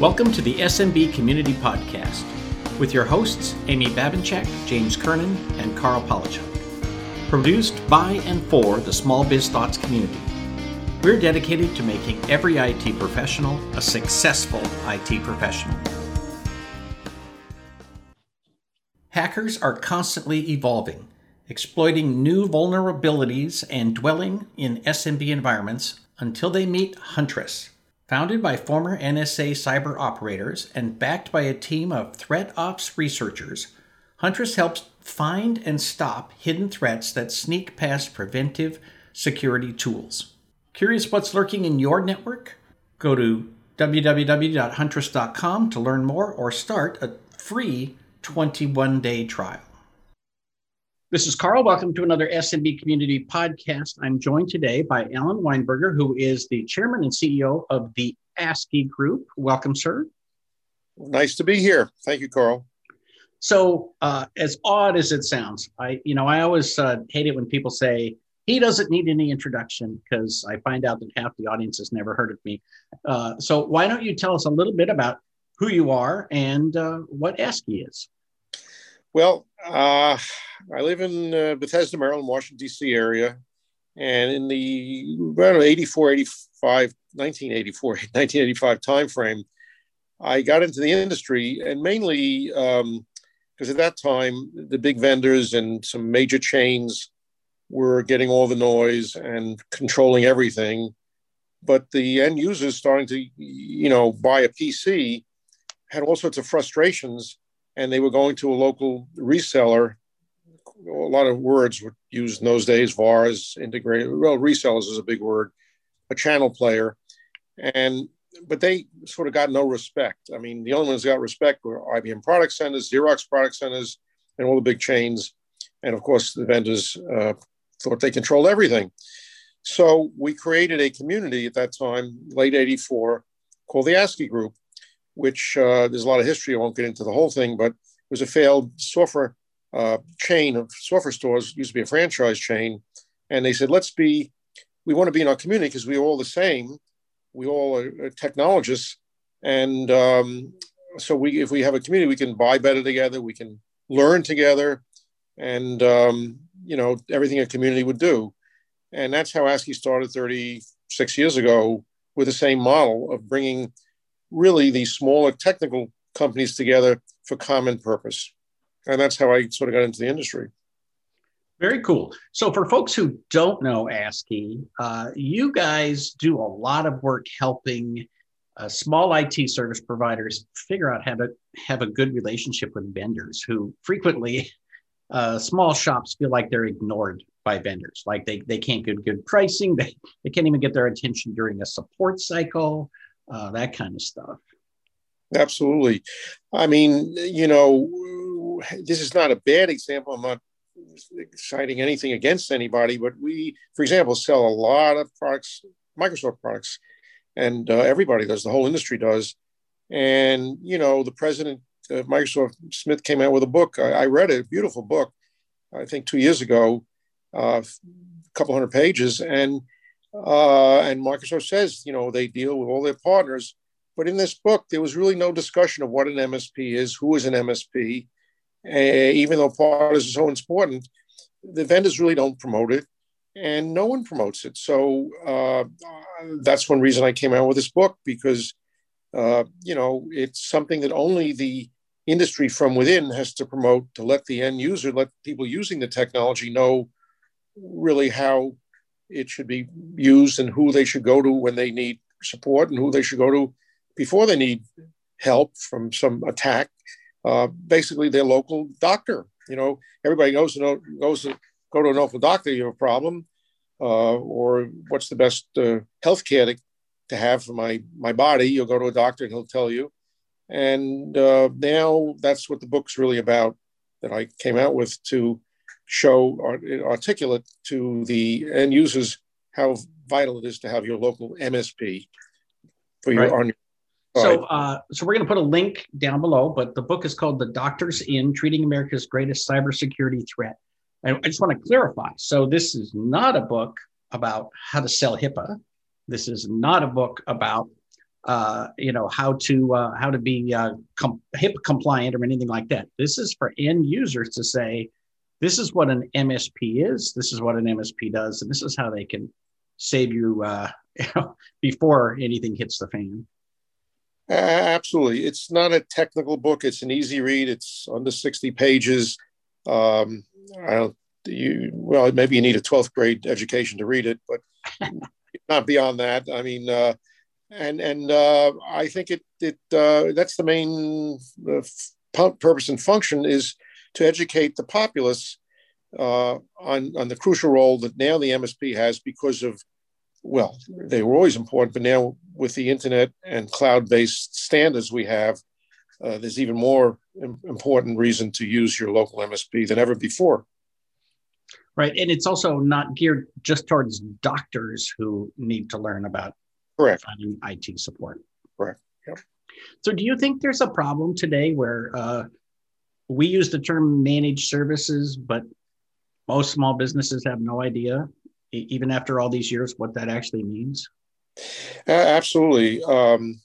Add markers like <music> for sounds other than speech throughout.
Welcome to the SMB Community Podcast with your hosts, Amy Babinchak, James Kernan, and Karl Palachuk. Produced by and for the Small Biz Thoughts community. We're dedicated to making every IT professional a successful IT professional. Hackers are constantly evolving, exploiting new vulnerabilities and dwelling in SMB environments until they meet Huntress Founded by former NSA cyber operators and backed by a team of threat ops researchers, Huntress helps find and stop hidden threats that sneak past preventive security tools. Curious what's lurking in your network? Go to www.huntress.com to learn more or start a free 21 day trial. This is Karl. Welcome to another SMB Community Podcast. I'm joined today by Alan Weinberger, who is the chairman and CEO of the ASCII Group. Welcome, sir. Nice to be here. Thank you, Karl. So, uh, as odd as it sounds, I, you know, I always uh, hate it when people say he doesn't need any introduction because I find out that half the audience has never heard of me. Uh, so, why don't you tell us a little bit about who you are and uh, what ASCII is? Well, uh, I live in uh, Bethesda, Maryland, Washington, D.C. area. And in the around 84, 85, 1984, 1985 <laughs> timeframe, I got into the industry and mainly because um, at that time, the big vendors and some major chains were getting all the noise and controlling everything. But the end users starting to, you know, buy a PC had all sorts of frustrations and they were going to a local reseller. A lot of words were used in those days, VARs, integrated, well, resellers is a big word, a channel player. And but they sort of got no respect. I mean, the only ones that got respect were IBM product centers, Xerox product centers, and all the big chains. And of course, the vendors uh, thought they controlled everything. So we created a community at that time, late 84, called the ASCII Group which uh, there's a lot of history. I won't get into the whole thing, but it was a failed software uh, chain of software stores. Used to be a franchise chain, and they said, "Let's be. We want to be in our community because we're all the same. We all are technologists, and um, so we, if we have a community, we can buy better together. We can learn together, and um, you know everything a community would do. And that's how ASCII started 36 years ago with the same model of bringing really these smaller technical companies together for common purpose. And that's how I sort of got into the industry. Very cool. So, for folks who don't know ASCII, uh, you guys do a lot of work helping uh, small IT service providers figure out how to have a good relationship with vendors who frequently <laughs> uh, small shops feel like they're ignored by vendors. Like they, they can't get good pricing, they, they can't even get their attention during a support cycle uh, that kind of stuff. Absolutely. I mean, you know, this is not a bad example. I'm not citing anything against anybody, but we, for example, sell a lot of products, Microsoft products, and uh, everybody does, the whole industry does. And, you know, the president of Microsoft, Smith, came out with a book. I, I read it, a beautiful book, I think two years ago, uh, a couple hundred pages. And uh, and Microsoft says, you know, they deal with all their partners. But in this book, there was really no discussion of what an MSP is, who is an MSP. Uh, even though partners are so important, the vendors really don't promote it, and no one promotes it. So uh, that's one reason I came out with this book because, uh, you know, it's something that only the industry from within has to promote to let the end user, let people using the technology know really how it should be used and who they should go to when they need support and who they should go to before they need help from some attack. Uh, basically, their local doctor. You know, everybody knows to know, goes to go to a local doctor. You have a problem, uh, or what's the best uh, health care to, to have for my my body? You'll go to a doctor and he'll tell you. And uh, now that's what the book's really about. That I came out with to show or articulate to the end users how vital it is to have your local MSP for your right. on your so, uh, so we're going to put a link down below, but the book is called "The Doctors in Treating America's Greatest Cybersecurity Threat." And I just want to clarify. So, this is not a book about how to sell HIPAA. This is not a book about uh, you know how to uh, how to be uh, com- HIP compliant or anything like that. This is for end users to say, this is what an MSP is, this is what an MSP does, and this is how they can save you, uh, you <laughs> know, before anything hits the fan. Absolutely, it's not a technical book. It's an easy read. It's under sixty pages. Um, I don't. You well, maybe you need a twelfth grade education to read it, but <laughs> not beyond that. I mean, uh, and and uh, I think it it uh, that's the main uh, purpose and function is to educate the populace uh, on on the crucial role that now the MSP has because of well they were always important but now with the internet and cloud based standards we have uh, there's even more important reason to use your local MSP than ever before. Right, and it's also not geared just towards doctors who need to learn about Correct. finding IT support. Correct. Yep. So, do you think there's a problem today where uh, we use the term managed services, but most small businesses have no idea, even after all these years, what that actually means? Uh, absolutely. Um,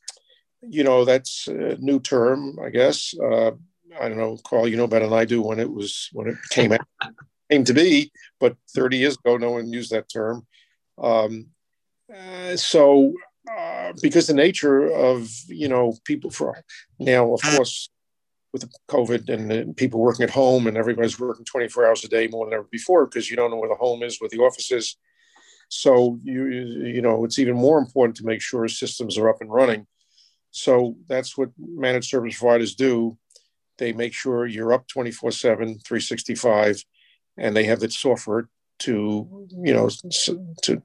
you know, that's a new term, I guess. Uh, I don't know, Karl, you know better than I do when it was when it came out, <laughs> came to be, but 30 years ago, no one used that term. Um, uh, so, uh, because the nature of you know people for now, of course, with COVID and people working at home and everybody's working 24 hours a day more than ever before because you don't know where the home is, where the office is. So you you know it's even more important to make sure systems are up and running. So that's what managed service providers do. They make sure you're up 24 7, 365, and they have the software to, you know, to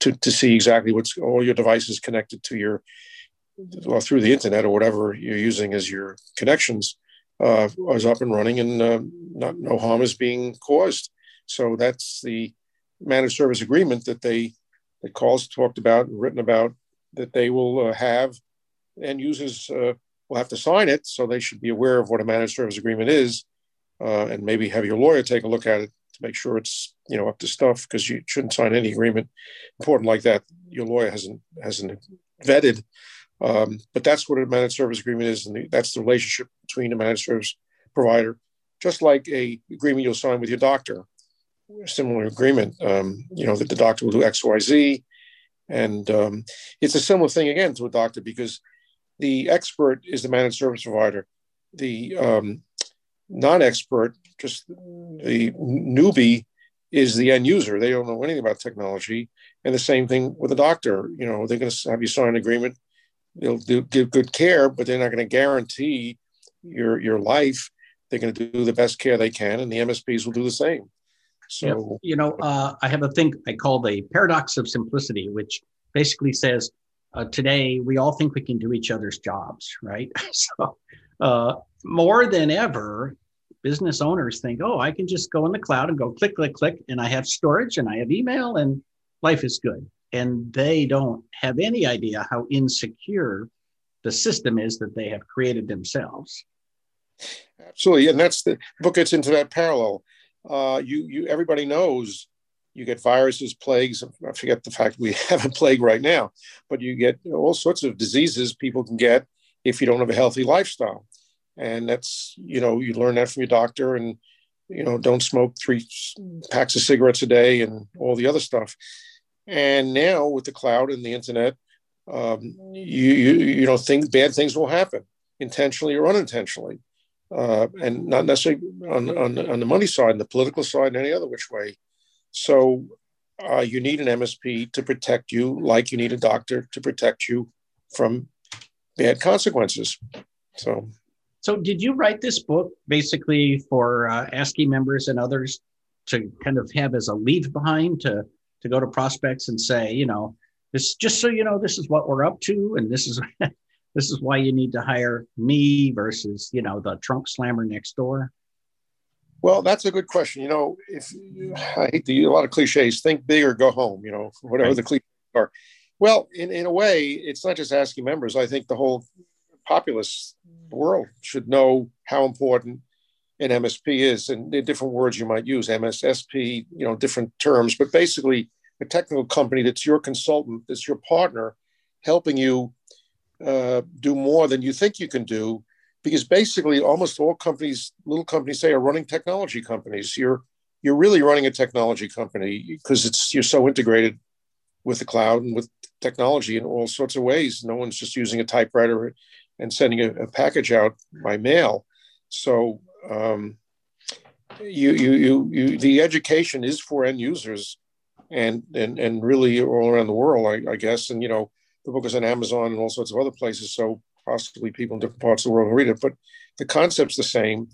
to, to see exactly what's all your devices connected to your well through the internet or whatever you're using as your connections uh, is up and running and uh, not, no harm is being caused. So that's the managed service agreement that they that Karl's talked about and written about that they will uh, have and users uh, will have to sign it. So they should be aware of what a managed service agreement is uh, and maybe have your lawyer take a look at it to make sure it's you know up to stuff because you shouldn't sign any agreement important like that your lawyer hasn't hasn't vetted um, but that's what a managed service agreement is and that's the relationship between a managed service provider just like a agreement you'll sign with your doctor a similar agreement um, you know that the doctor will do xyz and um, it's a similar thing again to a doctor because the expert is the managed service provider the um, non-expert, just the newbie, is the end user. They don't know anything about technology. And the same thing with a doctor. You know, they're going to have you sign an agreement. They'll do, give good care, but they're not going to guarantee your your life. They're going to do the best care they can, and the MSPs will do the same. So, you know, uh, I have a thing I call the paradox of simplicity, which basically says uh, today we all think we can do each other's jobs, right? <laughs> so, uh, more than ever, business owners think, oh, I can just go in the cloud and go click, click, click, and I have storage and I have email and life is good. And they don't have any idea how insecure the system is that they have created themselves. Absolutely, and that's the book gets into that parallel. Uh, you, you, everybody knows you get viruses, plagues. I forget the fact we <laughs> have a plague right now, but you get all sorts of diseases people can get if you don't have a healthy lifestyle. And that's, you know, you learn that from your doctor and, you know, don't smoke three packs of cigarettes a day and all the other stuff. And now with the cloud and the internet, um, you, you, you know, think bad things will happen intentionally or unintentionally. Uh, and not necessarily on, on, on the money side and the political side and any other which way. So uh, you need an MSP to protect you, like you need a doctor to protect you from bad consequences. So, so did you write this book basically for uh, ASCII members and others to kind of have as a leave behind to to go to prospects and say, you know, this just so you know, this is what we're up to, and this is <laughs> this is why you need to hire me versus you know the trunk slammer next door. Well, that's a good question. You know, if I hate to use a lot of cliches, think big or go home. You know, whatever right. the cliches are. Well, in, in a way, it's not just ASCII members. I think the whole populace world should know how important an MSP is, and the different words you might use, MSSP, you know, different terms, but basically a technical company that's your consultant, that's your partner, helping you uh, do more than you think you can do because basically almost all companies, little companies say are running technology companies. You're you're really running a technology company because it's you're so integrated with the cloud and with technology in all sorts of ways. No one's just using a typewriter and sending a, a package out by mail. So um, you, you, you, you, the education is for end users and, and, and really all around the world, I, I guess. And, you know, the book is on Amazon and all sorts of other places. So possibly people in different parts of the world will read it, but the concept's the same.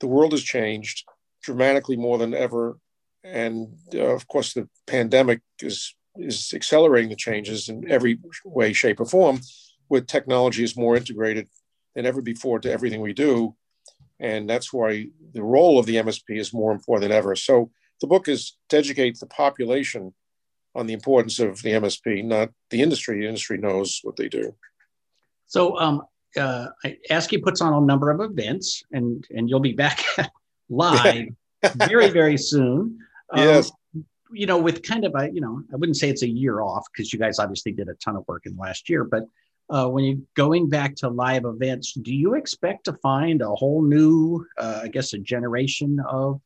The world has changed dramatically more than ever. And uh, of course, the pandemic is, is accelerating the changes in every way, shape, or form, with technology is more integrated than ever before to everything we do. And that's why the role of the MSP is more important than ever. So the book is to educate the population on the importance of the MSP, not the industry. The industry knows what they do. So um, uh, ASCII puts on a number of events, and and you'll be back <laughs> live <laughs> very very soon. Um, yes. You know, with kind of a you know, I wouldn't say it's a year off because you guys obviously did a ton of work in the last year, but uh, when you're going back to live events, do you expect to find a whole new, uh, I guess, a generation of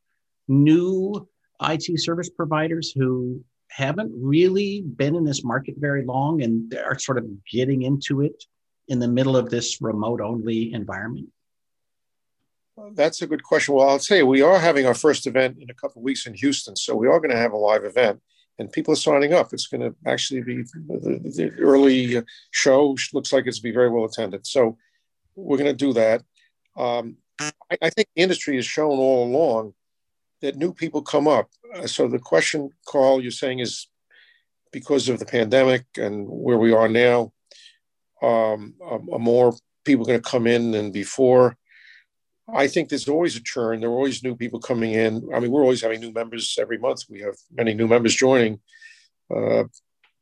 new IT service providers who haven't really been in this market very long and are sort of getting into it in the middle of this remote only environment? That's a good question. Well, I'll tell you, we are having our first event in a couple weeks in Houston. So we are going to have a live event and people are signing up. It's going to actually be the, the early show looks like it's be very well attended. So we're going to do that. Um, I, I, think the industry has shown all along that new people come up. Uh, so the question, Karl, you're saying is because of the pandemic and where we are now, um, more people going to come in than before. I think there's always a churn. There are always new people coming in. I mean, we're always having new members every month. We have many new members joining. Uh, of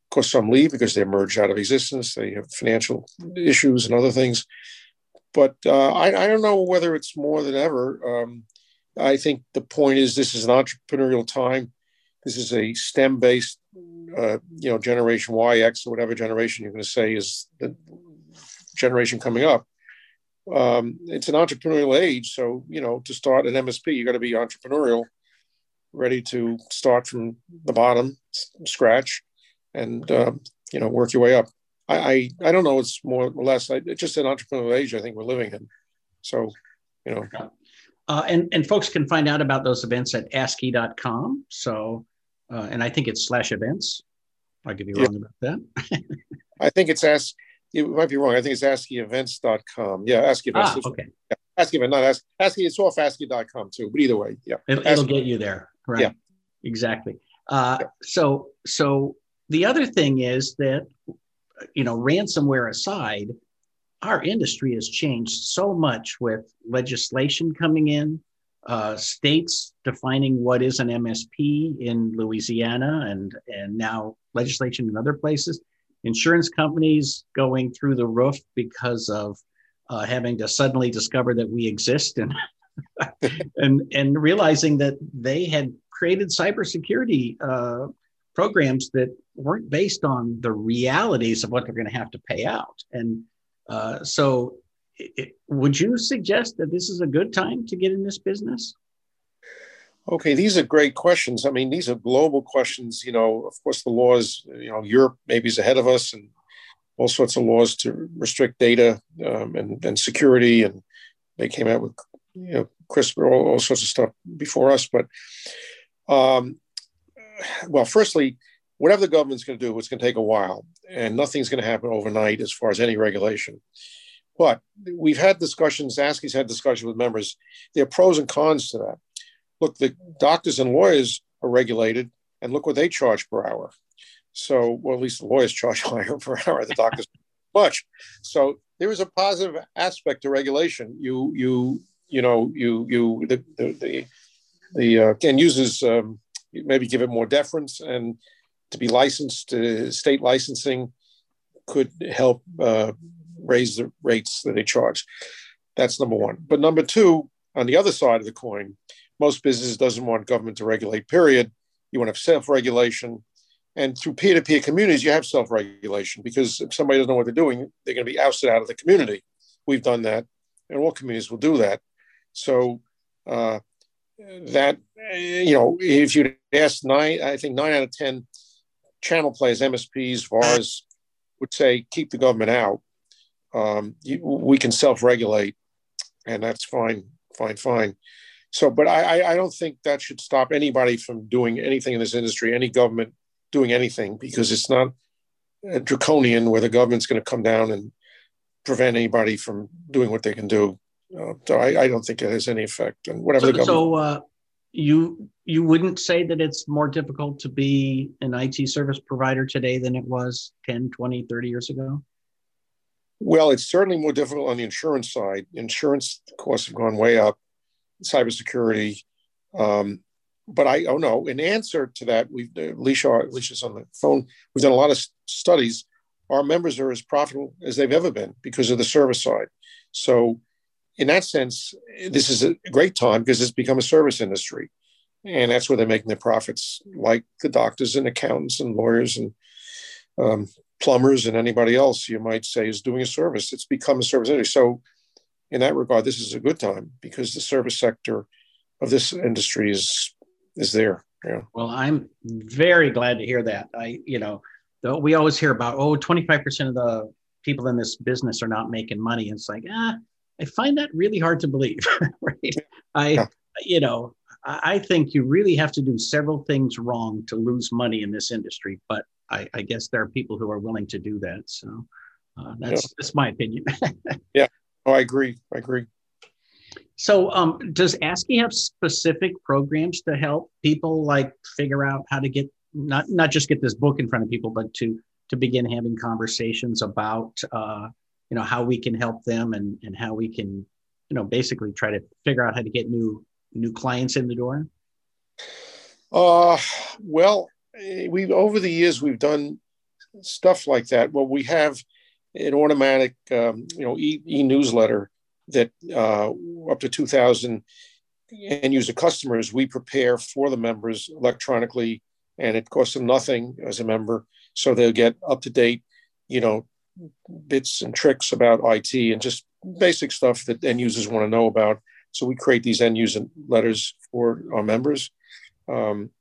course, some leave because they're merged out of existence. They have financial issues and other things. But uh, I, I, don't know whether it's more than ever. Um, I think the point is this is an entrepreneurial time. This is a STEM-based, uh, you know, Generation Y, X, or whatever generation you're going to say is the generation coming up um, it's an entrepreneurial age. So, you know, to start an MSP, you got to be entrepreneurial, ready to start from the bottom, scratch, and, uh, you know, work your way up. I, I, I, don't know, it's more or less, it's just an entrepreneurial age I think we're living in. So, you know. Uh, and, and folks can find out about those events at ASCII.com. So, uh, and I think it's slash events. I could be wrong yeah. about that. <laughs> I think it's ask it might be wrong. I think it's ASCIIevents.com. Yeah, ASCII events. Ah, okay. Yeah, ASCII event, not ASCII. ASCII, it's off ASCII.com too. But either way, yeah. It, will get you there. Right. Yeah. Exactly. Uh, yeah. So, so the other thing is that, you know, ransomware aside, our industry has changed so much with legislation coming in, uh, states defining what is an MSP in Louisiana, and and now legislation in other places insurance companies going through the roof because of uh, having to suddenly discover that we exist and <laughs> and and realizing that they had created cybersecurity uh, programs that weren't based on the realities of what they're going to have to pay out. And uh, so, it, would you suggest that this is a good time to get in this business? Okay, these are great questions. I mean, these are global questions. You know, of course, the laws, you know, Europe maybe is ahead of us and all sorts of laws to restrict data um, and, and security. And they came out with, you know, CRISPR, all, all sorts of stuff before us. But, um, well, firstly, whatever the government's going to do, it's going to take a while and nothing's going to happen overnight as far as any regulation. But we've had discussions, ASCII's had discussions with members. There are pros and cons to that look, the doctors and lawyers are regulated, and look what they charge per hour. So, well, at least the lawyers charge <laughs> higher per hour. The doctors <laughs> much. So there is a positive aspect to regulation. You you you know you you the the the, the uh, uses um, maybe give it more deference and to be licensed uh, state licensing could help uh, raise the rates that they charge. That's number one. But number two, on the other side of the coin, most businesses doesn't want government to regulate period you want to have self-regulation And through peer-to-peer communities, you have self-regulation because if somebody doesn't know what they're doing, they're going to be ousted out of the community. We've done that, and all communities will do that. So uh, that you know, if you ask nine, I think nine out of ten channel players, MSPs, VARs would say keep the government out. Um, you, we can self-regulate, and that's fine, fine, fine. So, but I, I don't think that should stop anybody from doing anything in this industry, any government doing anything, because it's not draconian where the government's going to come down and prevent anybody from doing what they can do. Uh, so I, I, don't think it has any effect on whatever so, the government. So uh, you you wouldn't say that it's more difficult to be an IT service provider today than it was 10, 20, 30 years ago? Well, it's certainly more difficult on the insurance side. Insurance costs have gone way up cybersecurity. Um, but I oh no. In answer to that, we've uh, Alicia, Alicia's on the phone. We've done a lot of studies. Our members are as profitable as they've ever been because of the service side. So, in that sense, this is a great time because it's become a service industry, and that's where they're making their profits. Like the doctors and accountants and lawyers and um, plumbers and anybody else you might say is doing a service. It's become a service industry. So in that regard, this is a good time because the service sector of this industry is is there. Yeah. Well, I'm very glad to hear that. I, you know, the, we always hear about oh, 25% of the people in this business are not making money. And it's like, ah, I find that really hard to believe. <laughs> right? I, yeah. you know, I, I think you really have to do several things wrong to lose money in this industry. But I, I guess there are people who are willing to do that. So uh, that's yeah. that's my opinion. <laughs> yeah. Oh, I agree. I agree. So, um, does ASCII have specific programs to help people like figure out how to get not not just get this book in front of people, but to to begin having conversations about uh, you know how we can help them and and how we can you know basically try to figure out how to get new new clients in the door? Uh, well, we over the years we've done stuff like that. Well, we have an automatic, um, you know, e, e newsletter that uh, up to 2,000 end user customers we prepare for the members electronically, and it costs them nothing as a member, so they'll get up to date, you know, bits and tricks about IT and just basic stuff that end users want to know about. So we create these end user letters for our members, um,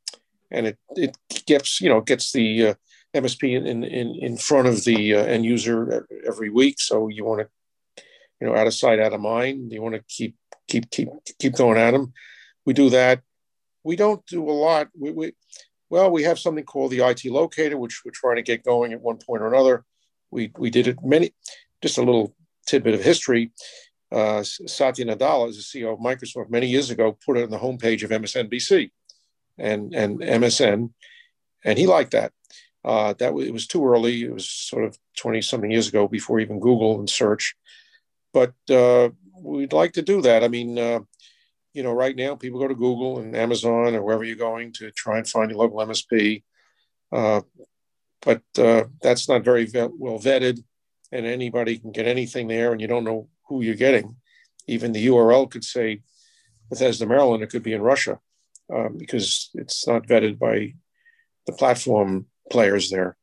and it it gets you know gets the uh, MSP in, in, in front of the uh, end user every week. So you want to, you know, out of sight, out of mind. You want to keep keep keep keep going at them. We do that. We don't do a lot. We, we well, we have something called the IT locator, which we're trying to get going at one point or another. We we did it many. Just a little tidbit of history. Uh, Satya Nadella, as the CEO of Microsoft, many years ago, put it on the homepage of MSNBC and and MSN, and he liked that. Uh, that it was too early. It was sort of 20 something years ago before even Google and search. But uh, we'd like to do that. I mean, uh, you know, right now people go to Google and Amazon or wherever you're going to try and find a local MSP. Uh, but uh, that's not very well vetted, and anybody can get anything there, and you don't know who you're getting. Even the URL could say Bethesda, Maryland. It could be in Russia um, because it's not vetted by the platform players there.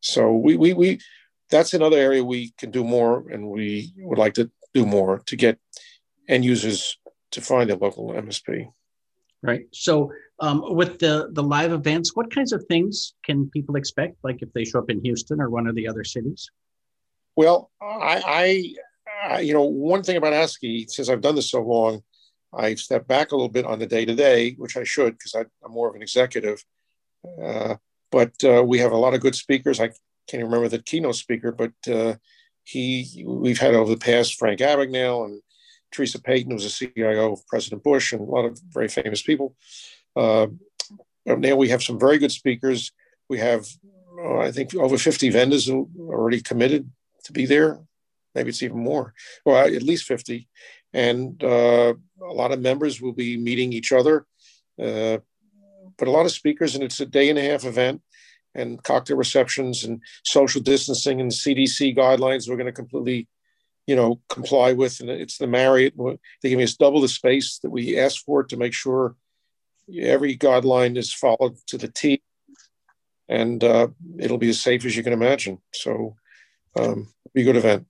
So we, we, we, that's another area we can do more, and we would like to do more to get end users to find a local MSP. Right. So um, with the the live events, what kinds of things can people expect? Like if they show up in Houston or one of the other cities? Well, I, I, I you know, one thing about ASCII, since I've done this so long, I step back a little bit on the day to day, which I should because I'm more of an executive. Uh, but uh, we have a lot of good speakers. I can't remember the keynote speaker, but uh, he we've had over the past Frank Abagnale and Theresa Payton, who's the CIO of President Bush, and a lot of very famous people. Uh, now we have some very good speakers. We have, uh, I think, over 50 vendors already committed to be there. Maybe it's even more, well, at least 50. And uh, a lot of members will be meeting each other. Uh, but a lot of speakers, and it's a day and a half event, and cocktail receptions and social distancing and CDC guidelines we're going to completely, you know, comply with. And it's the Marriott. They give us double the space that we asked for to make sure every guideline is followed to the T. and uh, it'll be as safe as you can imagine. So, um, be a good event.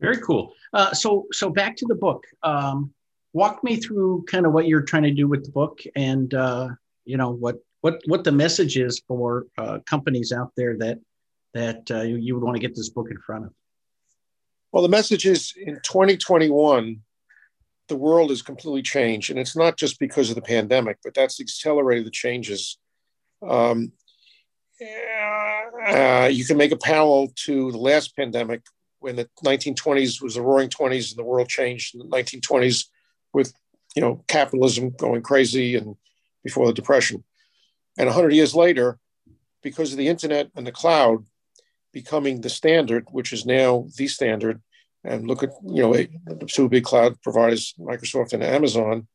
Very cool. Uh, so, so back to the book. Um, walk me through kind of what you're trying to do with the book, and uh, you know what what what the message is for uh, companies out there that that uh, you, you would want to get this book in front of. Well, the message is in 2021, the world has completely changed, and it's not just because of the pandemic, but that's accelerated the changes. Um, uh, you can make a parallel to the last pandemic when the 1920s was the roaring 20s and the world changed in the 1920s with you know capitalism going crazy and before the depression. And 100 years later because of the internet and the cloud becoming the standard which is now the standard and look at you know the two big cloud providers microsoft and amazon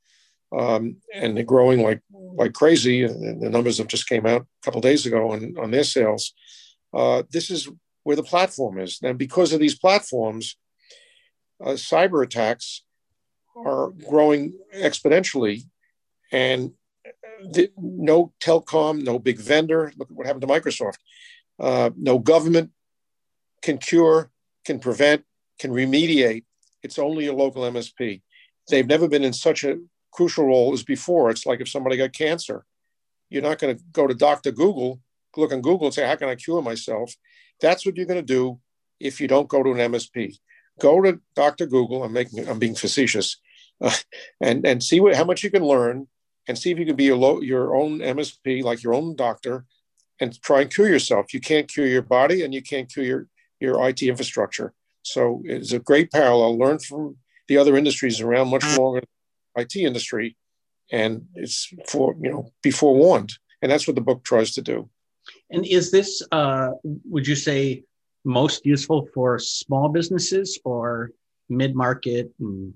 um, and they're growing like like crazy. And the numbers have just came out a couple days ago on, on their sales. Uh, this is where the platform is. And because of these platforms uh, cyber attacks are growing exponentially. And the, no telecom no big vendor look at what happened to microsoft uh, no government can cure can prevent can remediate it's only a local msp they've never been in such a crucial role as before. It's like if somebody got cancer, you're not going to go to Dr. Google, look on Google and say, How can I cure myself? That's what you're going to do if you don't go to an MSP. Go to Dr. Google. I'm making, I'm being facetious, uh, <laughs> and and see what how much you can learn, and see if you can be your lo- your own MSP, like your own doctor, and try and cure yourself. You can't cure your body, and you can't cure your your IT infrastructure. So it's a great parallel. Learn from the other industries around much longer than IT industry, and it's for you know be forewarned, and that's what the book tries to do. And is this, uh, would you say, most useful for small businesses or mid market? And...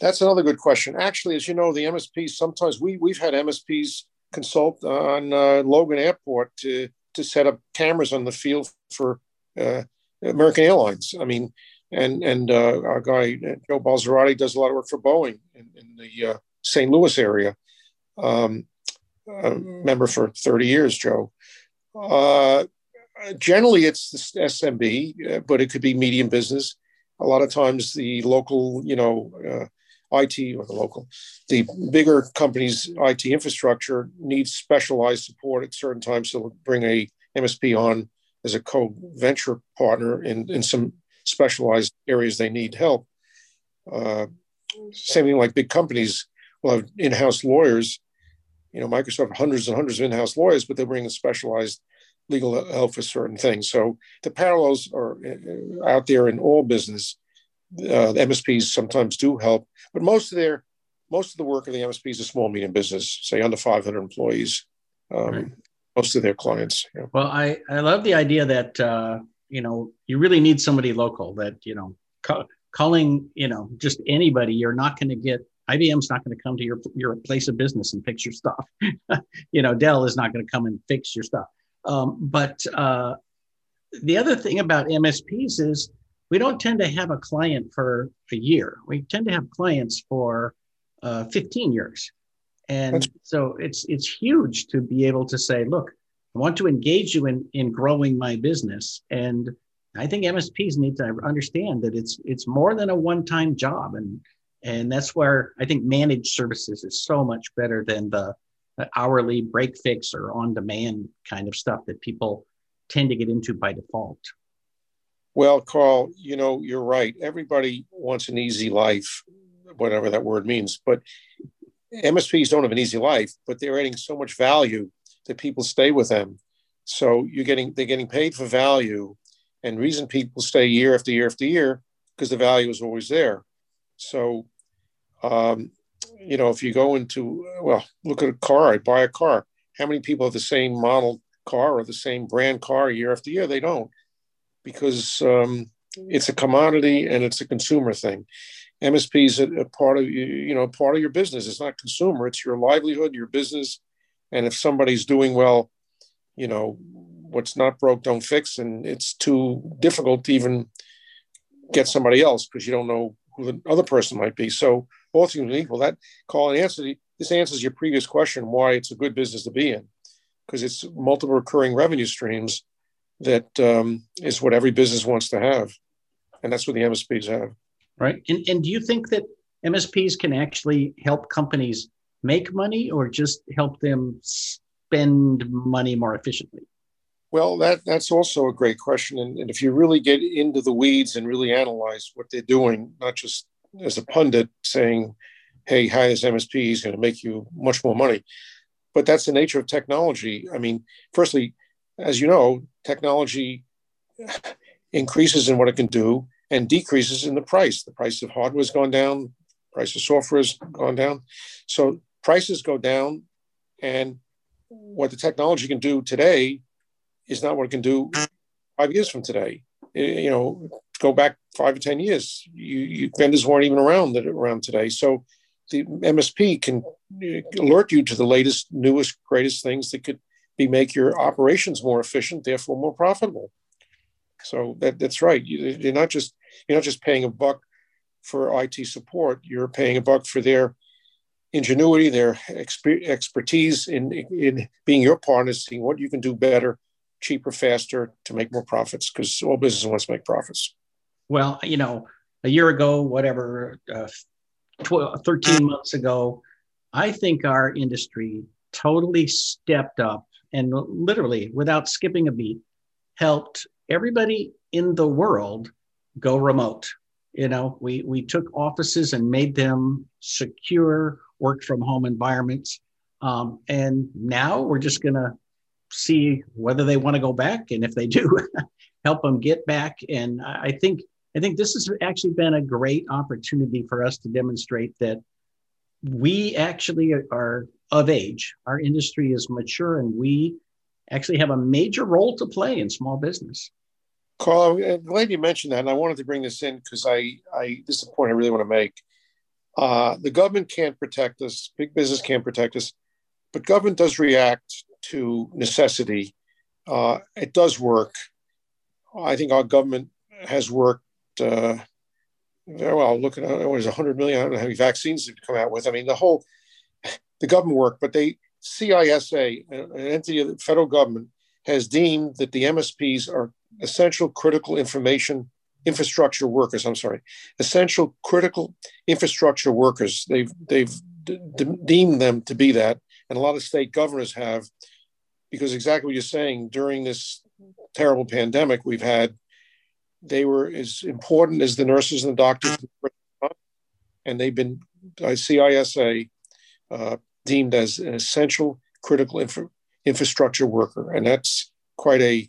That's another good question. Actually, as you know, the MSPs sometimes we we've had MSPs consult on uh, Logan Airport to to set up cameras on the field for uh, American Airlines. I mean, and and uh, our guy Joe Balzarati does a lot of work for Boeing in, in the uh, St. Louis area. Um, member for 30 years, Joe. Uh, generally, it's the SMB, uh, but it could be medium business. A lot of times, the local, you know, uh, IT or the local, the bigger companies' IT infrastructure needs specialized support at certain times. So bring a MSP on as a co-venture partner in, in some specialized areas they need help. Uh, same thing like big companies will have in-house lawyers. You know, Microsoft hundreds and hundreds of in-house lawyers, but they bring a specialized legal help for certain things. So the parallels are uh, out there in all business. Uh, the MSPs sometimes do help, but most of their most of the work of the MSPs is small medium business, say under 500 employees. Um, right. Most of their clients. Yeah. Well, I I love the idea that uh, you know you really need somebody local that you know ca- calling you know just anybody you're not going to get IBM's not going to come to your your place of business and fix your stuff. <laughs> you know, Dell is not going to come and fix your stuff. Um, but uh, the other thing about MSPs is we don't tend to have a client for a year. We tend to have clients for uh, 15 years, and That's- so it's it's huge to be able to say, look, I want to engage you in, in growing my business. And I think MSPs need to understand that it's it's more than a one-time job. And and that's where I think managed services is so much better than the, the hourly break fix or on-demand kind of stuff that people tend to get into by default. Well, Karl, you know, you're right. Everybody wants an easy life, whatever that word means. But MSPs don't have an easy life, but they're adding so much value that people stay with them. So you're getting they're getting paid for value, and reason people stay year after year after year because the value is always there. So, um, you know, if you go into well, look at a car. I buy a car. How many people have the same model car or the same brand car year after year? They don't, because um, it's a commodity and it's a consumer thing. MSP is a, a part of you know part of your business. It's not consumer. It's your livelihood, your business, and if somebody's doing well, you know, what's not broke, don't fix. And it's too difficult to even get somebody else because you don't know who the other person might be. So all things equal, that call and answer, this answers your previous question, why it's a good business to be in. because it's multiple recurring revenue streams that um, is what every business wants to have. And that's what the MSPs have. Right. And, and do you think that MSPs can actually help companies make money or just help them spend money more efficiently? Well, that that's also a great question. And, and, if you really get into the weeds and really analyze what they're doing, not just as a pundit saying, hey, hire this MSP is going to make you much more money. But that's the nature of technology. I mean, firstly, as you know, technology increases in what it can do and decreases in the price. The price of hardware has gone down, price of software has gone down. So prices go down, and what the technology can do today is not what it can do five years from today. You know, go back five or ten years, you, you vendors weren't even around that around today. So the MSP can alert you to the latest, newest, greatest things that could be make your operations more efficient, therefore more profitable. So that, that's right. You, are not just you're not just paying a buck for IT support. You're paying a buck for their ingenuity, their exper- expertise in in being your partner, seeing what you can do better, cheaper, faster to make more profits. Because all business wants to make profits. Well, you know, a year ago, whatever, uh, 12, 13 months ago, I think our industry totally stepped up and literally, without skipping a beat, helped everybody in the world go remote. You know, we, we took offices and made them secure work from home environments. Um, and now we're just going to see whether they want to go back. And if they do, <laughs> help them get back. And I think I think this has actually been a great opportunity for us to demonstrate that we actually are of age. Our industry is mature and we actually have a major role to play in small business. Karl, I'm glad you mentioned that. And I wanted to bring this in because I, I, this is a point I really want to make. Uh, the government can't protect us, big business can't protect us, but government does react to necessity. Uh, it does work. I think our government has worked uh, well, look at it was 100 million. I don't know how many vaccines have come out with. I mean, the whole the government work, but they CISA, an entity of the federal government, has deemed that the MSPs are essential critical information infrastructure workers. I'm sorry, essential critical infrastructure workers. They've they've deemed them to be that, and a lot of state governors have, because exactly what you're saying. During this terrible pandemic, we've had they were as important as the nurses and the doctors, and they've been CISA uh, deemed as an essential critical infra- infrastructure worker, and that's quite a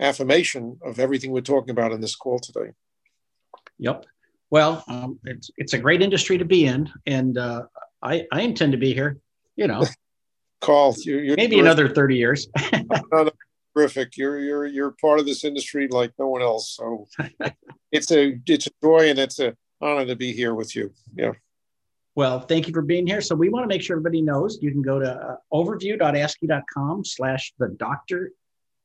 affirmation of everything we're talking about in this call today. Yep. Well, um, it's it's a great industry to be in, and uh, I I intend to be here. You know, <laughs> Karl, you're, you're maybe another thirty years. <laughs> no, no, terrific. You're you're you're part of this industry like no one else. So <laughs> it's a it's a joy and it's an honor to be here with you. Yeah. Well, thank you for being here. So we want to make sure everybody knows you can go to uh, overview.ascii.com slash the doctor,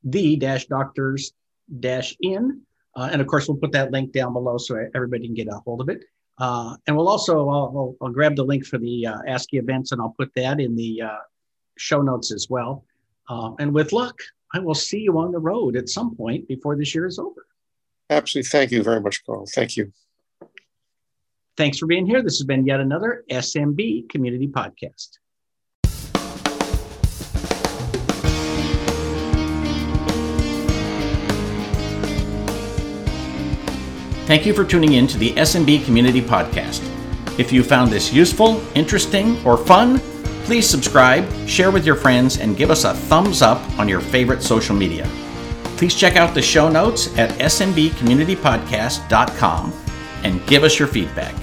the dash doctors dash in. Uh, and of course, we'll put that link down below so everybody can get a hold of it. Uh, and we'll also, I'll, I'll, I'll, grab the link for the uh, ASCII events and I'll put that in the uh, show notes as well. Uh, and with luck, I will see you on the road at some point before this year is over. Absolutely. Thank you very much, Karl. Thank you. Thanks for being here. This has been yet another SMB Community Podcast. Thank you for tuning in to the SMB Community Podcast. If you found this useful, interesting, or fun, Please subscribe, share with your friends, and give us a thumbs up on your favorite social media. Please check out the show notes at smbcommunitypodcast.com and give us your feedback.